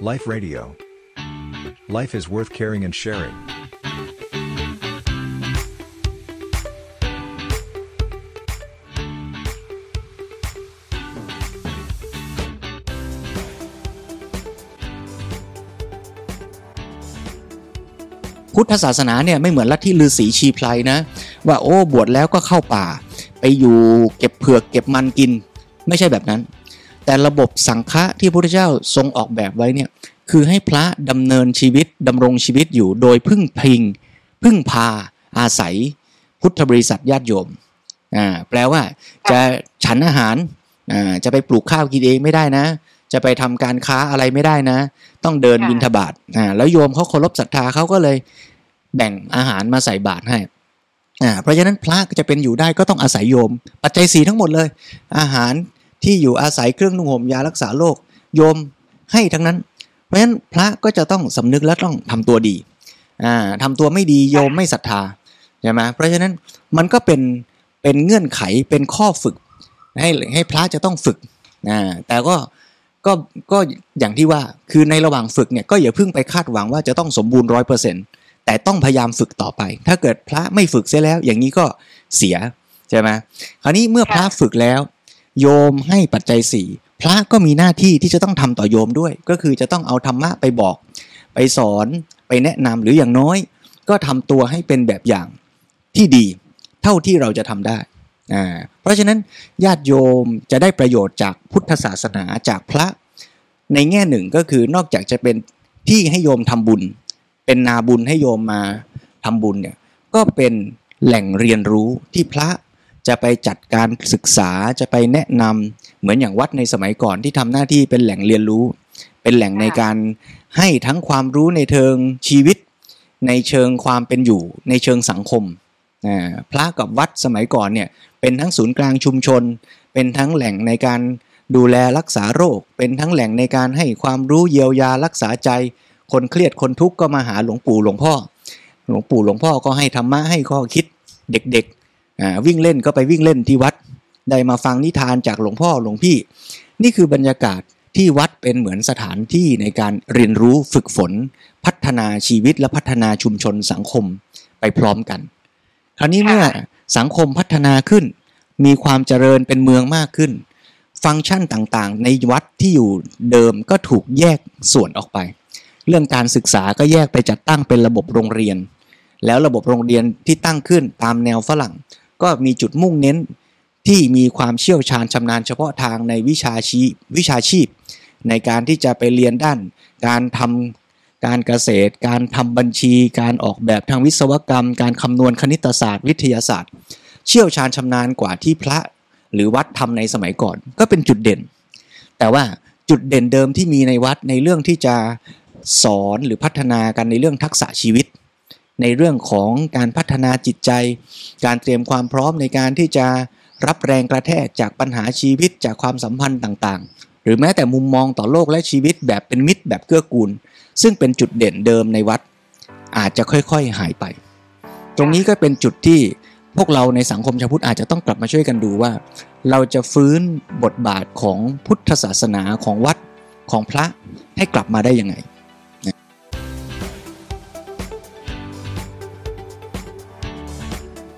Life Radio. Life is worth caring and sharing. พุทธศาสนาเนี่ยไม่เหมือนลัทธิฤาษีชีไพรนะ ว่าโอ้บวชแล้วก็เข้าป่า ไปอยู่เก็บเผือกเก็บมันกิน ไม่ใช่แบบนั้น แต่ระบบสังฆะที่พระพุทธเจ้าทรงออกแบบไว้เนี่ยคือให้พระดำเนินชีวิตดำรงชีวิตอยู่โดยพึ่งพิง พึ่งพาอาศัย พุทธบริษัทญาติโยมอ่าแปลว่าจะฉันอาหารอ่าจะไปปลูกข้าวกินเองไม่ได้นะ จะไปทำการค้าอะไรไม่ได้นะ ต้องเดินค่ะบิณฑบาตอ่าแล้วโยมเขาเคารพศรัทธาเขาก็เลยแบ่งอาหารมาใส่บาตรให้อ่าเพราะฉะนั้นพระก็จะเป็นอยู่ได้ก็ต้องอาศัยโยม ปัจจัยสีทั้งหมดเลย อาหาร ที่อยู่อาศัยเครื่องนุ่งห่มยารักษาโรคโยมให้ทั้งนั้น เพราะฉะนั้นพระก็จะต้องสำนึกและต้องทำตัวดีอ่าทำตัวไม่ดีโยมไม่ศรัทธาใช่ไหมเพราะฉะนั้นมันก็เป็นเป็นเงื่อนไขเป็นข้อฝึก ให้ให้พระจะต้องฝึกแต่ก็ก็ก็อย่างที่ว่าคือในระหว่างฝึกเนี่ยก็อย่าเพิ่งไปคาดหวังว่าจะต้องสมบูรณ์ร้อยเปอร์เซ็นต์แต่ต้องพยายามฝึกต่อไป ถ้าเกิดพระไม่ฝึกเสียแล้ว อย่างนี้ก็เสียใช่ไหมคราวนี้เมื่อพระฝึกแล้ว โยมให้ปัจจัยสี่พระก็มีหน้าที่ที่จะต้องทำต่อโยมด้วย ก็คือจะต้องเอาธรรมะไปบอก ไปสอนไปแนะนำหรืออย่างน้อย ก็ทำตัวให้เป็นแบบอย่างที่ดี เท่าที่เราจะทำได้อ่าเพราะฉะนั้นญาติโยมจะได้ประโยชน์จากพุทธศาสนาจากพระ ในแง่หนึ่งก็คือนอกจากจะเป็นที่ให้โยมทำบุญ เป็นนาบุญให้โยมมาทำบุญเนี่ยก็เป็นแหล่งเรียนรู้ที่พระ จะไปจัดการศึกษาจะไปแนะนำเหมือนอย่างวัดในสมัยก่อนที่ทำหน้าที่เป็นแหล่งเรียนรู้ เป็นแหล่งในการให้ทั้งความรู้ในเชิงชีวิต ในเชิงความเป็นอยู่ ในเชิงสังคมอ่าพระกับวัดสมัยก่อนเนี่ยเป็นทั้งศูนย์กลางชุมชน เป็นทั้งแหล่งในการดูแลรักษาโรค เป็นทั้งแหล่งในการให้ความรู้เยียวยารักษาใจ คนเครียดคนทุกข์ก็มาหาหลวงปู่หลวงพ่อ หลวงปู่หลวงพ่อก็ให้ธรรมะให้ข้อคิดเด็ก วิ่งเล่นก็ไปวิ่งเล่นที่วัด ได้มาฟังนิทานจากหลวงพ่อหลวงพี่ นี่คือบรรยากาศที่วัดเป็นเหมือนสถานที่ในการเรียนรู้ฝึกฝน พัฒนาชีวิตและพัฒนาชุมชนสังคมไปพร้อมกัน คราวนี้เมื่อสังคมพัฒนาขึ้น มีความเจริญเป็นเมืองมากขึ้น ฟังก์ชันต่างๆ ในวัดที่อยู่เดิมก็ถูกแยกส่วนออกไป เรื่องการศึกษาก็แยกไปจัดตั้งเป็นระบบโรงเรียน แล้วระบบโรงเรียนที่ตั้งขึ้นตามแนวฝรั่ง ก็มีจุดมุ่งเน้นที่มีความเชี่ยวชาญชำนาญเฉพาะทางในวิชาชีวิชาชีพ ในการที่จะไปเรียนด้าน การทำการเกษตร การทำบัญชี การออกแบบทางวิศวกรรม การคำนวณคณิตศาสตร์ วิทยาศาสตร์ เชี่ยวชาญชำนาญกว่าที่พระหรือวัดทำในสมัยก่อน ก็เป็นจุดเด่น แต่ว่าจุดเด่นเดิมที่มีในวัดในเรื่องที่จะสอนหรือพัฒนากันในเรื่องทักษะชีวิต ในเรื่องของการพัฒนาจิตใจ การเตรียมความพร้อมในการที่จะรับแรงกระแทกจากปัญหาชีวิตจากความสัมพันธ์ต่างๆ หรือแม้แต่มุมมองต่อโลกและชีวิตแบบเป็นมิตรแบบเกื้อกูล ซึ่งเป็นจุดเด่นเดิมในวัด อาจจะค่อยๆหายไป ตรงนี้ก็เป็นจุดที่พวกเราในสังคมชาวพุทธอาจจะต้องกลับมาช่วยกันดูว่า เราจะฟื้นบทบาทของพุทธศาสนาของวัดของพระให้กลับมาได้ยังไง